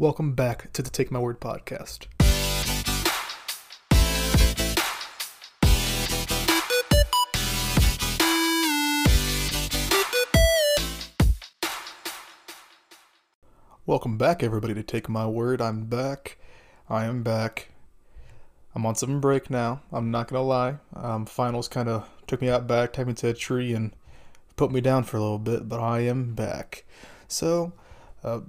Welcome back to the Take My Word podcast. Welcome back, everybody, to Take My Word. I'm back. I am back. I'm on some break now. I'm not gonna lie. Um, finals kind of took me out back, tied me to a tree, and put me down for a little bit, but I am back. So, uh,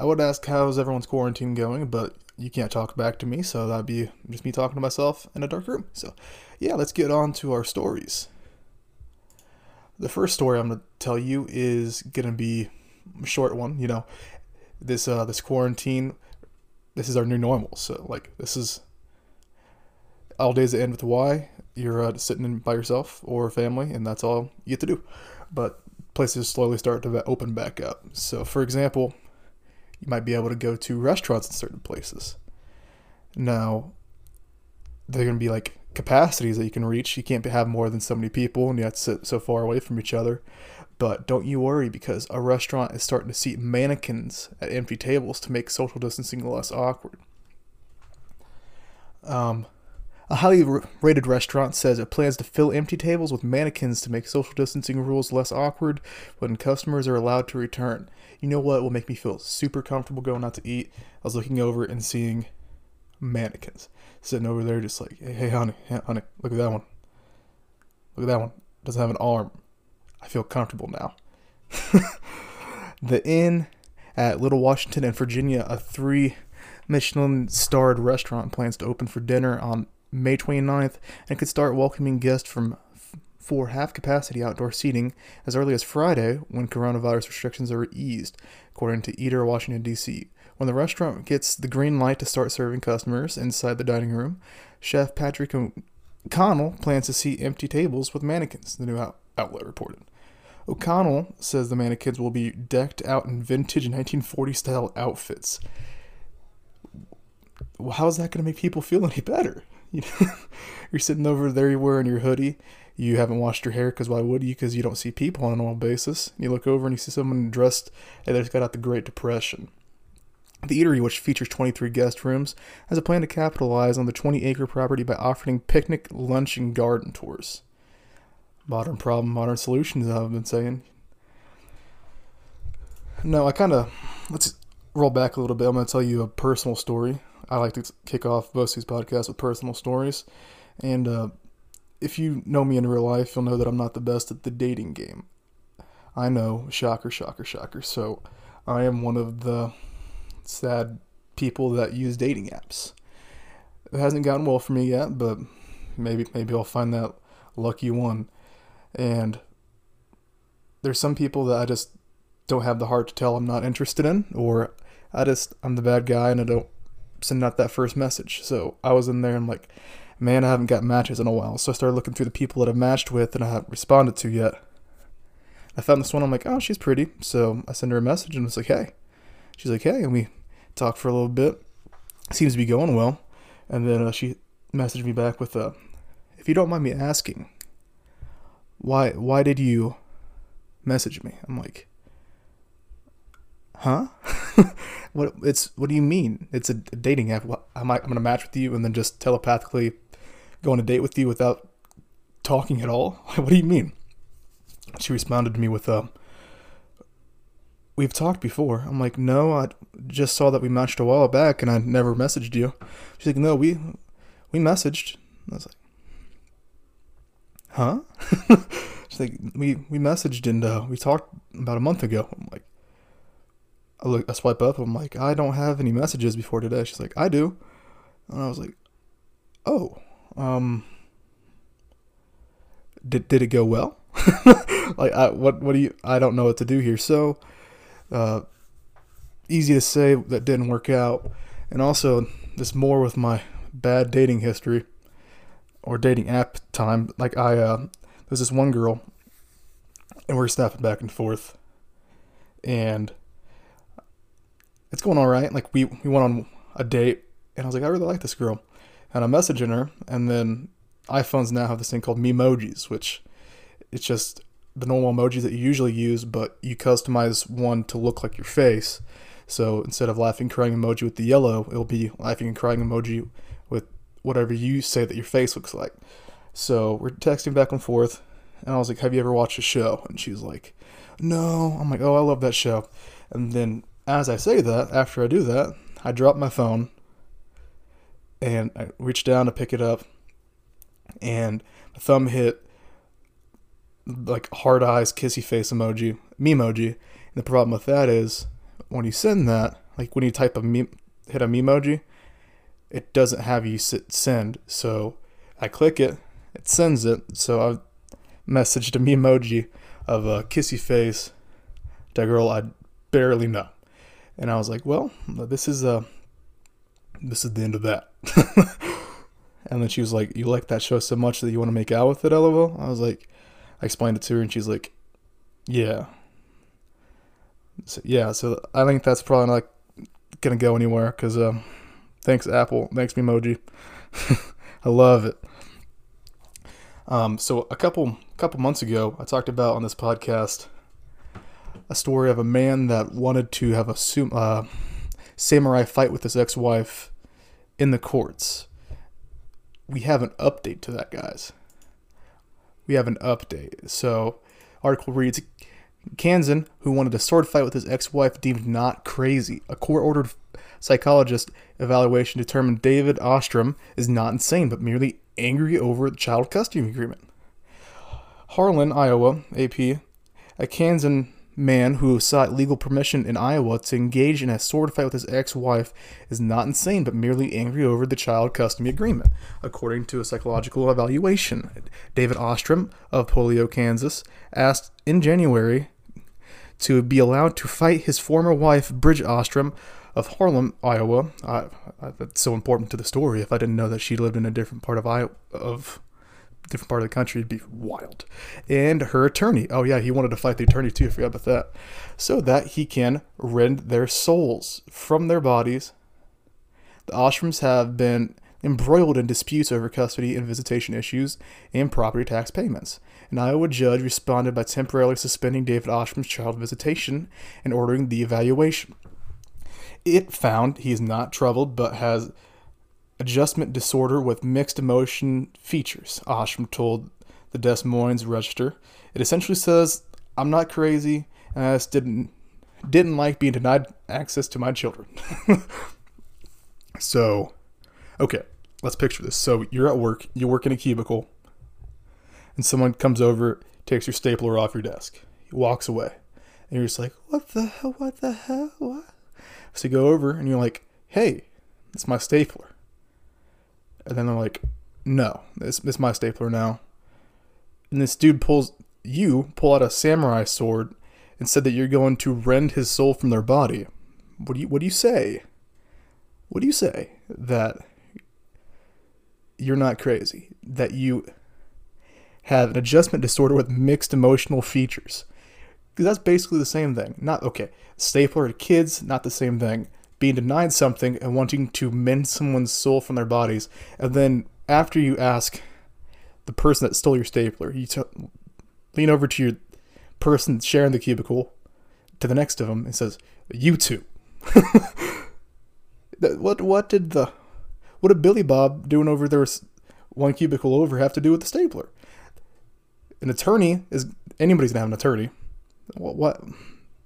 I would ask how's everyone's quarantine going, but you can't talk back to me, so that'd be just me talking to myself in a dark room. So, yeah, let's get on to our stories. The first story I'm gonna tell you is gonna be a short one. You know, this uh, this quarantine, this is our new normal. So, like, this is all days that end with Y. You're uh, sitting in by yourself or family, and that's all you get to do. But places slowly start to open back up. So, for example, you might be able to go to restaurants in certain places. Now, they're going to be like capacities that you can reach. You can't have more than so many people, and you have to sit so far away from each other. But don't you worry because a restaurant is starting to seat mannequins at empty tables to make social distancing less awkward. Um, a highly rated restaurant says it plans to fill empty tables with mannequins to make social distancing rules less awkward when customers are allowed to return. You know what will make me feel super comfortable going out to eat? I was looking over and seeing mannequins sitting over there, just like, hey, hey honey, hey, honey, look at that one. Look at that one. Doesn't have an arm. I feel comfortable now. the Inn at Little Washington in Virginia, a three Michelin starred restaurant, plans to open for dinner on May 29th and could start welcoming guests from for half capacity outdoor seating as early as Friday when coronavirus restrictions are eased, according to Eater, Washington, D.C. When the restaurant gets the green light to start serving customers inside the dining room, Chef Patrick O'Connell plans to see empty tables with mannequins, the new out- outlet reported. O'Connell says the mannequins will be decked out in vintage 1940 style outfits. Well, How is that going to make people feel any better? You know, you're sitting over there, you're wearing your hoodie. You haven't washed your hair because why would you? Because you don't see people on a normal basis. You look over and you see someone dressed and they just got out the Great Depression. The eatery, which features 23 guest rooms, has a plan to capitalize on the 20 acre property by offering picnic, lunch, and garden tours. Modern problem, modern solutions, I've been saying. No, I kind of. Let's roll back a little bit. I'm going to tell you a personal story. I like to kick off of these podcasts with personal stories. And uh, if you know me in real life, you'll know that I'm not the best at the dating game. I know, shocker, shocker, shocker. So I am one of the sad people that use dating apps. It hasn't gotten well for me yet, but maybe maybe I'll find that lucky one. And there's some people that I just don't have the heart to tell I'm not interested in, or I just I'm the bad guy and I don't send out that first message. So I was in there and like, man, I haven't got matches in a while. So I started looking through the people that I've matched with and I haven't responded to yet. I found this one. I'm like, oh, she's pretty. So I send her a message and was like, hey. She's like, hey, and we talked for a little bit. Seems to be going well. And then uh, she messaged me back with, uh, if you don't mind me asking, why why did you message me? I'm like, huh? what it's what do you mean? It's a dating app. Am I'm gonna match with you and then just telepathically go on a date with you without talking at all? what do you mean? She responded to me with, uh, "We've talked before." I'm like, "No, I just saw that we matched a while back, and I never messaged you." She's like, "No, we we messaged." I was like, "Huh?" She's like, "We we messaged and uh, we talked about a month ago." I'm like, I look, I swipe up. I'm like, I don't have any messages before today. She's like, I do, and I was like, oh, um, did did it go well? like, I, what what do you? I don't know what to do here. So, uh, easy to say that didn't work out, and also this more with my bad dating history or dating app time. Like I, uh, there's this one girl, and we're snapping back and forth, and it's going all right. Like we we went on a date, and I was like, I really like this girl, and I'm messaging her, and then iPhones now have this thing called Memojis, which it's just the normal emojis that you usually use, but you customize one to look like your face. So instead of laughing crying emoji with the yellow, it'll be laughing and crying emoji with whatever you say that your face looks like. So we're texting back and forth, and I was like, "Have you ever watched a show?" And she's like, "No." I'm like, "Oh, I love that show." And then as I say that, after I do that, I drop my phone and I reach down to pick it up, and my thumb hit like hard eyes, kissy face emoji, me emoji. And the problem with that is when you send that, like when you type a meme, hit a emoji, it doesn't have you send. So I click it, it sends it. So I messaged a meme emoji of a kissy face to a girl I barely know, and I was like, well, this is a, this is the end of that. and then she was like, you like that show so much that you want to make out with it, lol. I was like, I explained it to her, and she's like, yeah. So, yeah, so I think that's probably not gonna go anywhere because um, thanks Apple, thanks Memoji, I love it. Um, so a couple couple months ago, I talked about on this podcast a story of a man that wanted to have a uh, samurai fight with his ex-wife in the courts. We have an update to that, guys. We have an update. So, article reads Kansan, who wanted a sword fight with his ex-wife, deemed not crazy. A court-ordered psychologist evaluation determined David Ostrom is not insane, but merely angry over the child custody agreement. Harlan, Iowa, AP, a Kansan man who sought legal permission in Iowa to engage in a sword fight with his ex wife is not insane, but merely angry over the child custody agreement, according to a psychological evaluation. David Ostrom of Paola, Kansas, asked in January to be allowed to fight his former wife, Bridget Ostrom, of Harlan, Iowa. I, I, that's so important to the story. If I didn't know that she lived in a different part of Iowa, of different part of the country, it'd be wild. And her attorney. Oh yeah, he wanted to fight the attorney too. I forgot about that. So that he can rend their souls from their bodies. The Ostroms have been embroiled in disputes over custody and visitation issues and property tax payments. An Iowa judge responded by temporarily suspending David Ostrom's child visitation and ordering the evaluation. It found he is not troubled but has adjustment disorder with mixed emotion features, Ostrom told the Des Moines Register. It essentially says, I'm not crazy, and I just didn't didn't like being denied access to my children. so, okay, let's picture this. So you're at work, you work in a cubicle, and someone comes over, takes your stapler off your desk. He walks away. And you're just like, what the hell? What the hell? What? So you go over and you're like, hey, it's my stapler. And then they're like, no, it's, it's my stapler now. And this dude pulls, you pull out a samurai sword and said that you're going to rend his soul from their body. What do you, what do you say? What do you say? That you're not crazy. That you have an adjustment disorder with mixed emotional features. Because that's basically the same thing. Not, okay, stapler to kids, not the same thing being denied something and wanting to mend someone's soul from their bodies. And then after you ask the person that stole your stapler, you t- lean over to your person sharing the cubicle to the next of them and says, "You too." what what did the what did Billy Bob doing over there one cubicle over have to do with the stapler? An attorney is anybody's gonna have an attorney. What? what?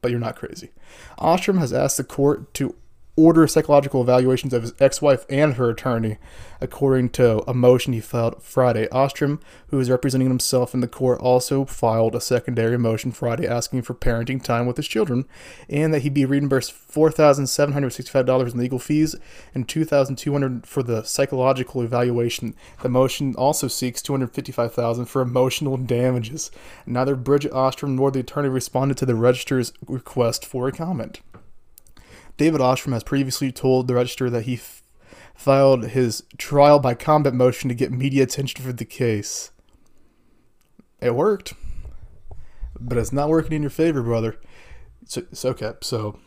But you're not crazy. Ostrom has asked the court to order psychological evaluations of his ex-wife and her attorney, according to a motion he filed Friday. Ostrom, who is representing himself in the court, also filed a secondary motion Friday asking for parenting time with his children and that he be reimbursed $4,765 in legal fees and $2,200 for the psychological evaluation. The motion also seeks $255,000 for emotional damages. Neither Bridget Ostrom nor the attorney responded to the register's request for a comment. David Ostrom has previously told the Register that he f- filed his trial by combat motion to get media attention for the case. It worked, but it's not working in your favor, brother. It's, it's okay. So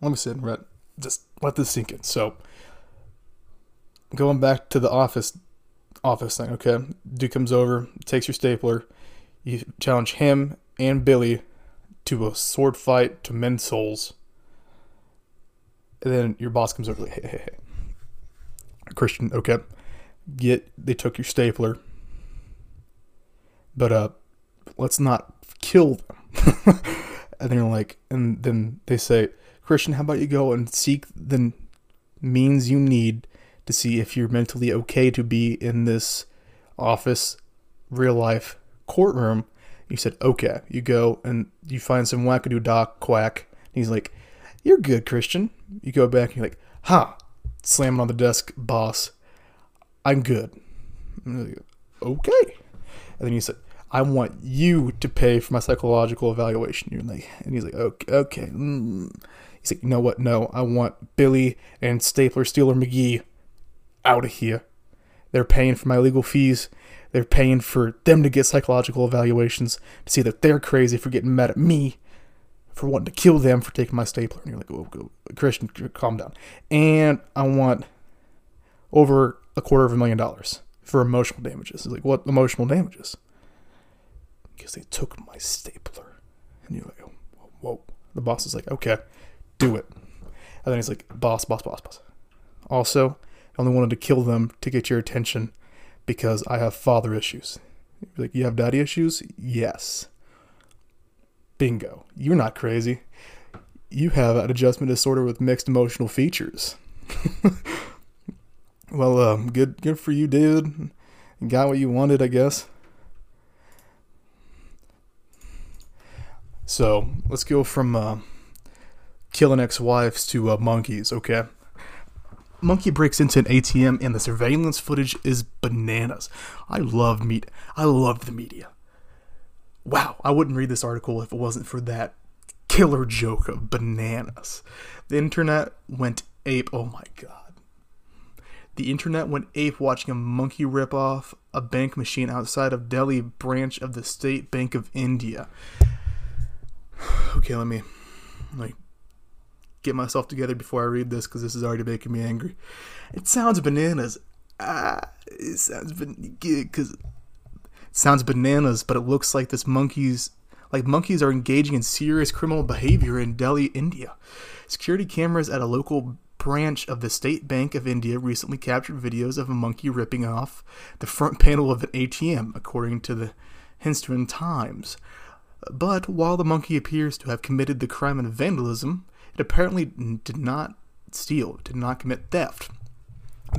let me sit and read. Just let this sink in. So going back to the office office thing, okay? Dude comes over, takes your stapler. You challenge him and Billy to a sword fight to men's souls. And then your boss comes over like, hey, hey, hey. Christian, okay. Get they took your stapler. But uh let's not kill them. and they're like and then they say, Christian, how about you go and seek the means you need to see if you're mentally okay to be in this office, real life courtroom. You said, okay. You go and you find some wackadoo doc quack. And he's like, you're good, Christian. You go back and you're like, huh. Slamming on the desk, boss. I'm good. Like, okay. And then you said, I want you to pay for my psychological evaluation. You're like, and he's like, okay, okay. Mm. He's like, you know what? No, I want Billy and Stapler, Steeler, McGee out of here. They're paying for my legal fees. They're paying for them to get psychological evaluations to see that they're crazy for getting mad at me for wanting to kill them for taking my stapler. And you're like, oh, oh, Christian, calm down. And I want over a quarter of a million dollars for emotional damages. It's like, what emotional damages? Because they took my stapler. And you're like, oh, whoa. The boss is like, okay, do it. And then he's like, boss, boss, boss, boss. Also, I only wanted to kill them to get your attention because I have father issues. Like, you have daddy issues? Yes. Bingo. You're not crazy. You have an adjustment disorder with mixed emotional features. well, um, good, good for you, dude. got what you wanted, I guess. So let's go from uh, killing ex-wives to uh, monkeys, okay? Monkey breaks into an ATM and the surveillance footage is bananas. I love meat. I love the media. Wow, I wouldn't read this article if it wasn't for that killer joke of bananas. The internet went ape. Oh my god. The internet went ape watching a monkey rip off a bank machine outside of Delhi branch of the State Bank of India. Okay, let me like get myself together before I read this because this is already making me angry. It sounds bananas. Ah, it sounds because sounds bananas, but it looks like this monkeys like monkeys are engaging in serious criminal behavior in Delhi, India. Security cameras at a local branch of the State Bank of India recently captured videos of a monkey ripping off the front panel of an ATM, according to the Hindustan Times. But while the monkey appears to have committed the crime of vandalism, it apparently did not steal, did not commit theft.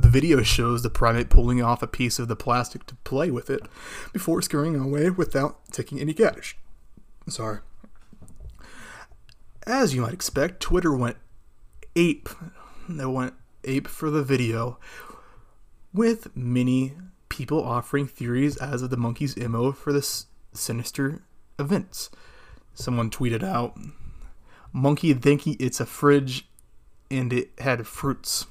The video shows the primate pulling off a piece of the plastic to play with it before scurrying away without taking any cash. Sorry. As you might expect, Twitter went ape. They went ape for the video, with many people offering theories as of the monkey's MO for this sinister events. Someone tweeted out, Monkey thinking it's a fridge and it had fruits.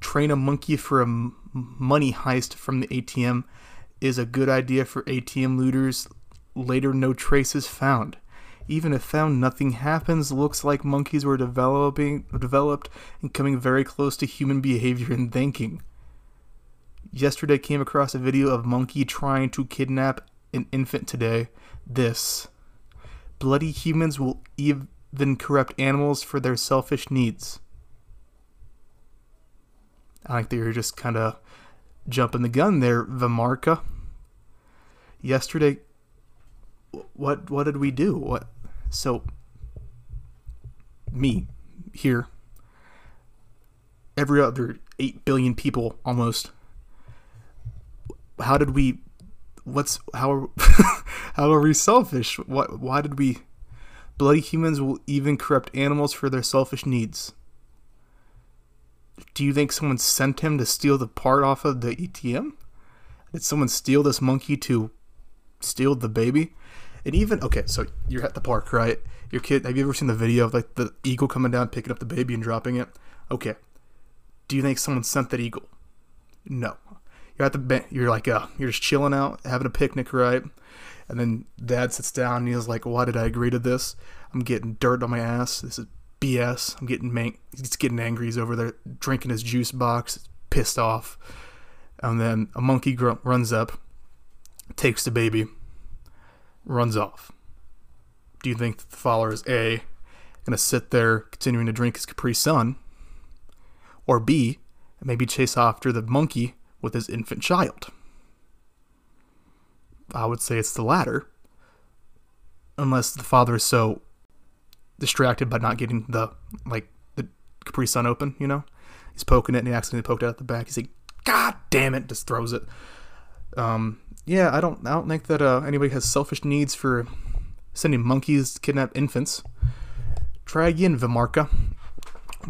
Train a monkey for a money heist from the ATM is a good idea for ATM looters. Later, no traces found. Even if found, nothing happens. Looks like monkeys were developing, developed and coming very close to human behavior and thinking. Yesterday, came across a video of monkey trying to kidnap an infant. Today, this bloody humans will even corrupt animals for their selfish needs. I think you're just kind of jumping the gun there, Vimarka. Yesterday, what what did we do? What so me here, every other eight billion people almost. How did we what's how are, how are we selfish? What why did we bloody humans will even corrupt animals for their selfish needs? Do you think someone sent him to steal the part off of the ATM? Did someone steal this monkey to steal the baby? And even okay, so you're at the park, right? Your kid. Have you ever seen the video of like the eagle coming down, picking up the baby, and dropping it? Okay. Do you think someone sent that eagle? No you're at the you're like uh, you're just chilling out, having a picnic, right? And then dad sits down and he's like, "Why did I agree to this? I'm getting dirt on my ass. This is BS. I'm getting man- he's getting angry. He's over there drinking his juice box, pissed off. And then a monkey gr- runs up, takes the baby, runs off. Do you think the father is A, going to sit there continuing to drink his Capri Sun, or B, maybe chase after the monkey with his infant child? I would say it's the latter, unless the father is so distracted by not getting the like the Capri Sun open. You know, he's poking it and he accidentally poked it at the back. He's like, "God damn it!" Just throws it. Um, yeah, I don't, I don't think that uh, anybody has selfish needs for sending monkeys to kidnap infants. Try again, Vimarka.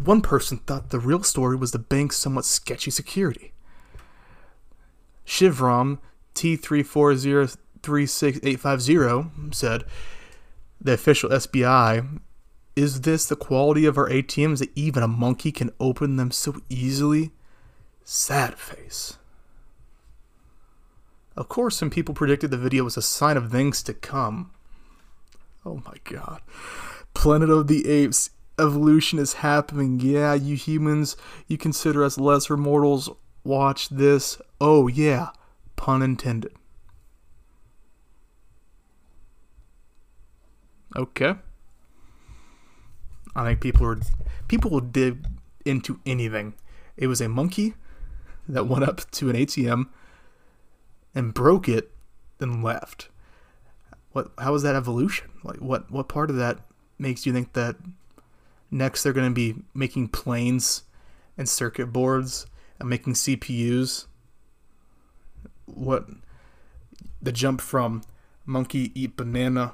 One person thought the real story was the bank's somewhat sketchy security. Shivram T3403680 said, The official SBI, is this the quality of our ATMs that even a monkey can open them so easily? Sad face. Of course, some people predicted the video was a sign of things to come. Oh my god. Planet of the Apes, evolution is happening. Yeah, you humans, you consider us lesser mortals. Watch this. Oh yeah, pun intended. Okay. I think people are people will dig into anything. It was a monkey that went up to an ATM and broke it and left. What how was that evolution? Like what what part of that makes you think that next they're going to be making planes and circuit boards and making CPUs? What the jump from monkey eat banana,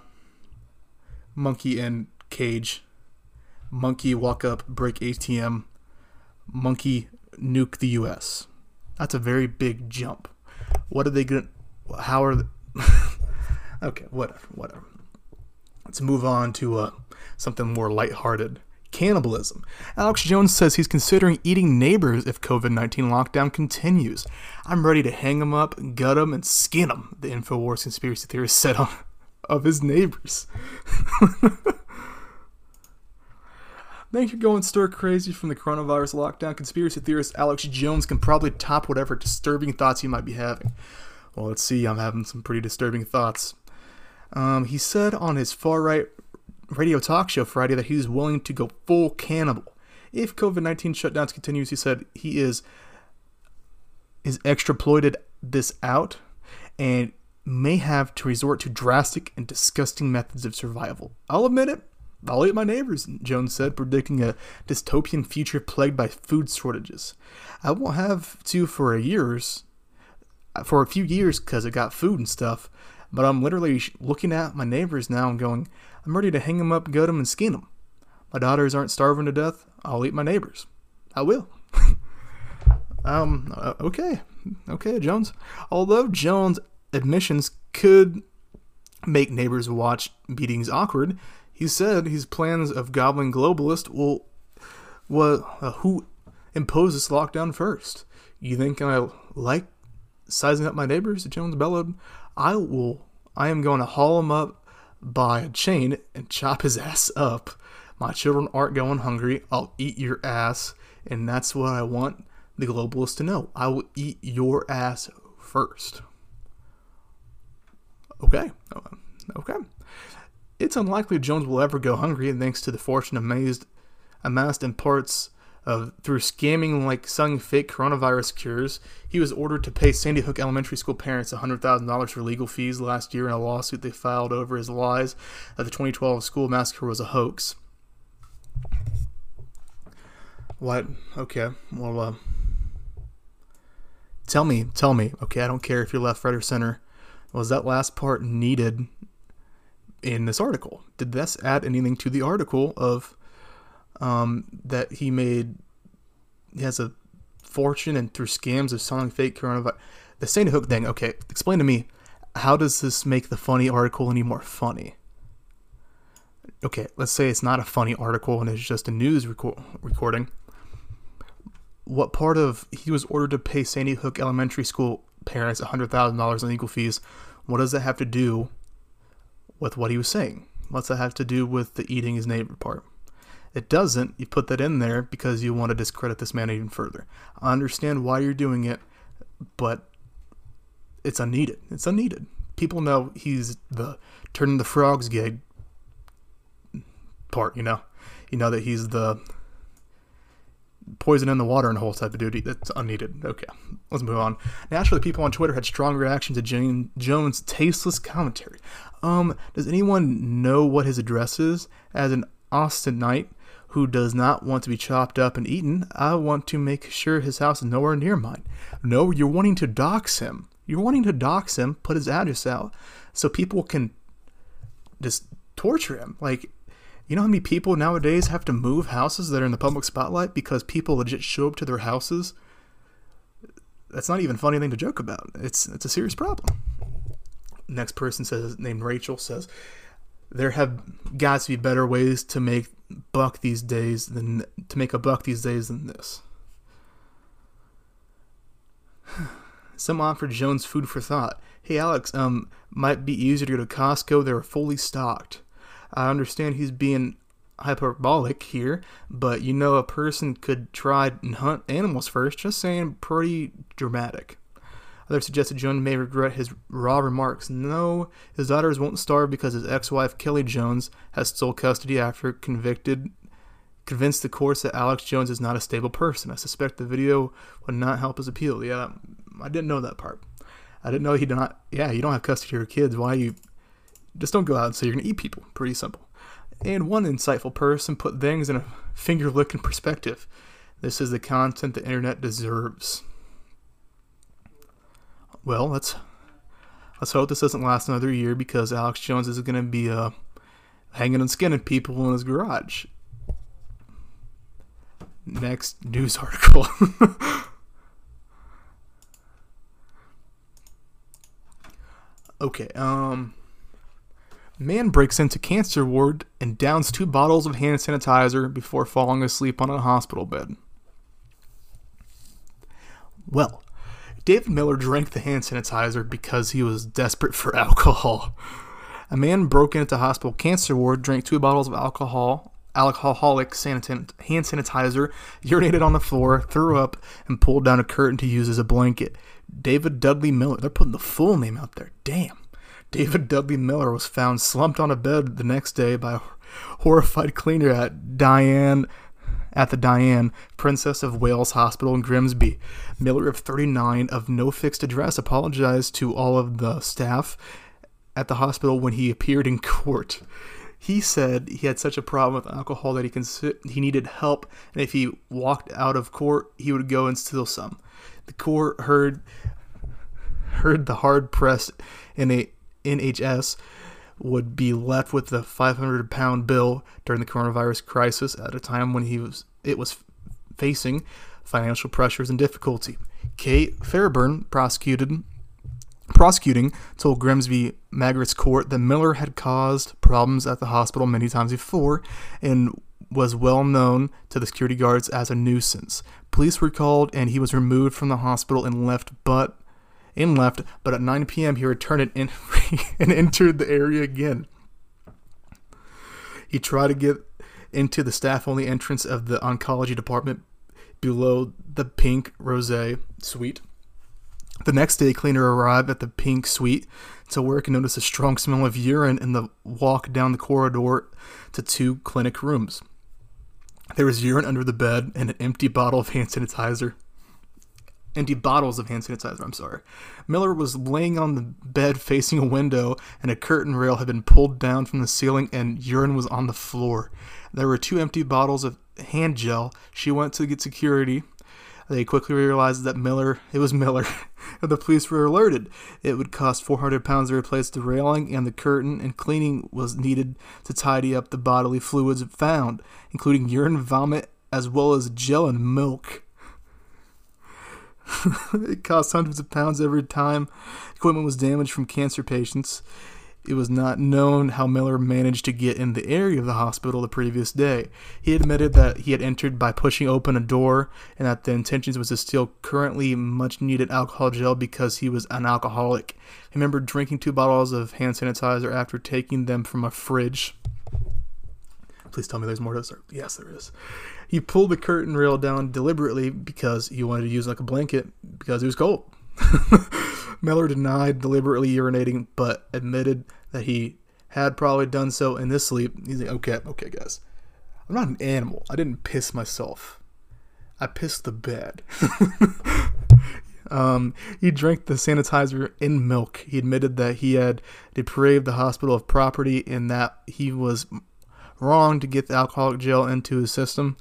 monkey in cage, monkey walk up break ATM, monkey nuke the US. That's a very big jump. What are they going to how are they, Okay, whatever, whatever. Let's move on to uh, something more lighthearted. Cannibalism. Alex Jones says he's considering eating neighbors if COVID 19 lockdown continues. I'm ready to hang him up, gut him, and skin him, the InfoWars conspiracy theorist said on, of his neighbors. Thank you going stir crazy from the coronavirus lockdown. Conspiracy theorist Alex Jones can probably top whatever disturbing thoughts you might be having. Well, let's see, I'm having some pretty disturbing thoughts. Um, he said on his far right radio talk show Friday that he's willing to go full cannibal. If COVID 19 shutdowns continues, he said he is is extrapolated this out and may have to resort to drastic and disgusting methods of survival. I'll admit it. I'll eat my neighbors, Jones said, predicting a dystopian future plagued by food shortages. I won't have to for a years, for a few years because I got food and stuff, but I'm literally looking at my neighbors now and going, I'm ready to hang them up, gut them, and skin them. My daughters aren't starving to death. I'll eat my neighbors. I will. um. Uh, okay. Okay, Jones. Although Jones' admissions could make neighbors watch meetings awkward, he said his plans of gobbling globalist will. Well, uh, who imposed this lockdown first? You think I like sizing up my neighbors? Jones bellowed. I will. I am going to haul him up by a chain and chop his ass up. My children aren't going hungry. I'll eat your ass, and that's what I want the globalists to know. I will eat your ass first. Okay. Okay. It's unlikely Jones will ever go hungry, thanks to the fortune amazed, amassed in parts of through scamming like selling fake coronavirus cures. He was ordered to pay Sandy Hook Elementary School parents $100,000 for legal fees last year in a lawsuit they filed over his lies that the 2012 school massacre was a hoax. What? Okay. Well, uh, tell me, tell me. Okay, I don't care if you're left, right, or center. Was that last part needed in this article? Did this add anything to the article of um, that he made. He has a fortune and through scams of selling fake coronavirus. The Sandy Hook thing. Okay, explain to me. How does this make the funny article any more funny? Okay, let's say it's not a funny article and it's just a news reco- recording. What part of he was ordered to pay Sandy Hook Elementary School parents $100,000 in legal fees? What does that have to do with what he was saying? What's that have to do with the eating his neighbor part? It doesn't. You put that in there because you want to discredit this man even further. I understand why you're doing it, but it's unneeded. It's unneeded. People know he's the turning the frogs gay part, you know, you know that he's the poison in the water and whole type of duty. That's unneeded. Okay, let's move on. Naturally, people on Twitter had strong reaction to Jane Jones' tasteless commentary. Um, does anyone know what his address is? As an Austinite who does not want to be chopped up and eaten, I want to make sure his house is nowhere near mine. No, you're wanting to dox him. You're wanting to dox him, put his address out, so people can just torture him. Like, you know how many people nowadays have to move houses that are in the public spotlight because people legit show up to their houses? That's not even a funny thing to joke about. It's it's a serious problem. Next person says named Rachel says there have got to be better ways to make buck these days than to make a buck these days than this. Some offered Jones food for thought. Hey Alex, um, might be easier to go to Costco. They're fully stocked. I understand he's being hyperbolic here, but you know a person could try and hunt animals first. Just saying, pretty dramatic. Others suggested Jones may regret his raw remarks. No, his daughters won't starve because his ex-wife Kelly Jones has sole custody after convicted convinced the courts that Alex Jones is not a stable person. I suspect the video would not help his appeal. Yeah, I didn't know that part. I didn't know he did not. Yeah, you don't have custody of your kids. Why you just don't go out and say you're gonna eat people? Pretty simple. And one insightful person put things in a finger-licking perspective. This is the content the internet deserves well, let's let's hope this doesn't last another year because Alex Jones is going to be uh, hanging and skinning people in his garage. Next news article. okay, um man breaks into cancer ward and downs two bottles of hand sanitizer before falling asleep on a hospital bed. Well, David Miller drank the hand sanitizer because he was desperate for alcohol. A man broke into hospital cancer ward, drank two bottles of alcohol, alcoholic hand sanitizer, urinated on the floor, threw up, and pulled down a curtain to use as a blanket. David Dudley Miller. They're putting the full name out there. Damn. David Dudley Miller was found slumped on a bed the next day by a horrified cleaner at Diane at the Diane, Princess of Wales Hospital in Grimsby. Miller, of 39, of no fixed address, apologized to all of the staff at the hospital when he appeared in court. He said he had such a problem with alcohol that he he needed help, and if he walked out of court, he would go and steal some. The court heard heard the hard pressed NHS would be left with the 500 pound bill during the coronavirus crisis at a time when he was it was facing financial pressures and difficulty. Kate Fairburn prosecuted prosecuting told Grimsby Magistrates Court that Miller had caused problems at the hospital many times before and was well known to the security guards as a nuisance. Police were called and he was removed from the hospital and left but in left, but at 9 p.m. he returned and, in- and entered the area again. He tried to get into the staff only entrance of the oncology department below the pink rose suite. The next day, cleaner arrived at the pink suite to work and noticed a strong smell of urine in the walk down the corridor to two clinic rooms. There was urine under the bed and an empty bottle of hand sanitizer empty bottles of hand sanitizer. I'm sorry. Miller was laying on the bed facing a window, and a curtain rail had been pulled down from the ceiling, and urine was on the floor. There were two empty bottles of hand gel. She went to get security. They quickly realized that Miller, it was Miller, and the police were alerted. It would cost 400 pounds to replace the railing and the curtain, and cleaning was needed to tidy up the bodily fluids found, including urine, vomit, as well as gel and milk. it cost hundreds of pounds every time equipment was damaged from cancer patients. It was not known how Miller managed to get in the area of the hospital the previous day. He admitted that he had entered by pushing open a door and that the intention was to steal currently much needed alcohol gel because he was an alcoholic. He remembered drinking two bottles of hand sanitizer after taking them from a fridge. Please tell me there's more to this. Yes, there is. He pulled the curtain rail down deliberately because he wanted to use like a blanket because it was cold. Miller denied deliberately urinating, but admitted that he had probably done so in this sleep. He's like, okay, okay, guys. I'm not an animal. I didn't piss myself. I pissed the bed. um, he drank the sanitizer in milk. He admitted that he had depraved the hospital of property and that he was wrong to get the alcoholic gel into his system.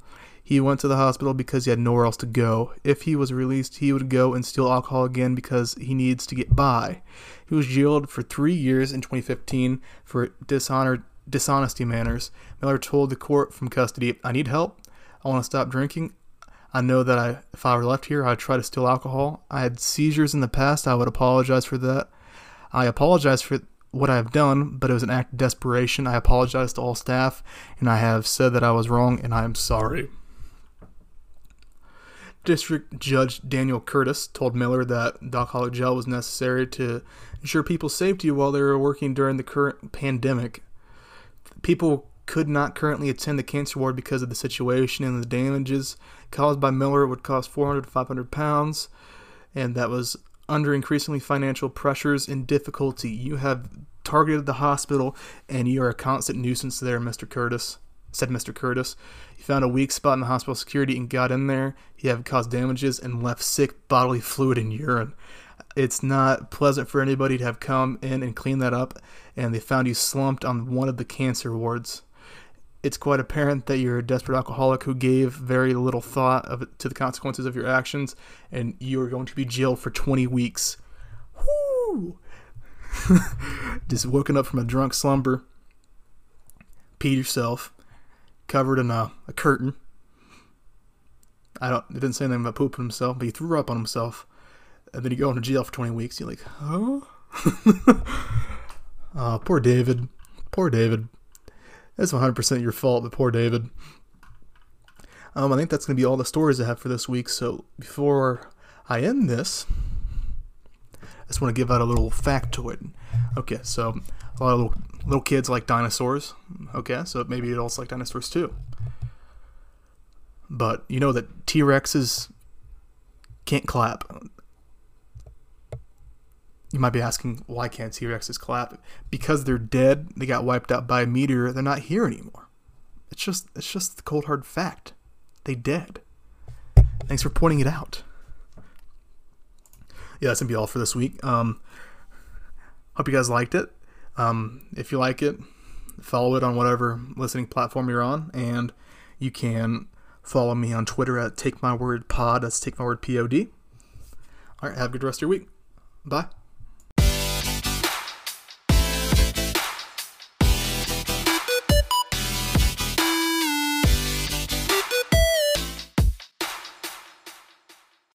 He went to the hospital because he had nowhere else to go. If he was released, he would go and steal alcohol again because he needs to get by. He was jailed for three years in 2015 for dishonor, dishonesty manners. Miller told the court from custody, I need help. I want to stop drinking. I know that I, if I were left here, I'd try to steal alcohol. I had seizures in the past. I would apologize for that. I apologize for what I've done, but it was an act of desperation. I apologize to all staff, and I have said that I was wrong, and I am sorry. District Judge Daniel Curtis told Miller that alcoholic gel was necessary to ensure people's safety while they were working during the current pandemic. People could not currently attend the cancer ward because of the situation and the damages caused by Miller would cost 400 to 500 pounds, and that was under increasingly financial pressures and difficulty. You have targeted the hospital, and you are a constant nuisance there, Mr. Curtis said Mr. Curtis. He found a weak spot in the hospital security and got in there. He had caused damages and left sick bodily fluid and urine. It's not pleasant for anybody to have come in and clean that up, and they found you slumped on one of the cancer wards. It's quite apparent that you're a desperate alcoholic who gave very little thought of to the consequences of your actions, and you are going to be jailed for 20 weeks. Whoo! Just woken up from a drunk slumber, Pee yourself, covered in a, a curtain. I don't. It didn't say anything about pooping himself, but he threw up on himself, and then he go into jail for 20 weeks. You're like, huh? oh, poor David. Poor David. That's 100% your fault, but poor David. Um, I think that's going to be all the stories I have for this week. So before I end this, I just want to give out a little factoid. Okay, so a lot of little, little kids like dinosaurs. Okay, so maybe adults like dinosaurs too. But you know that T Rexes can't clap. You might be asking, why can't T Rexes clap? Because they're dead. They got wiped out by a meteor. They're not here anymore. It's just it's just the cold hard fact. They dead. Thanks for pointing it out. Yeah, that's gonna be all for this week. Um, hope you guys liked it. Um, if you like it, follow it on whatever listening platform you're on, and you can follow me on Twitter at Take My Word Pod. That's Take My Word P O D. All right, have a good rest of your week. Bye.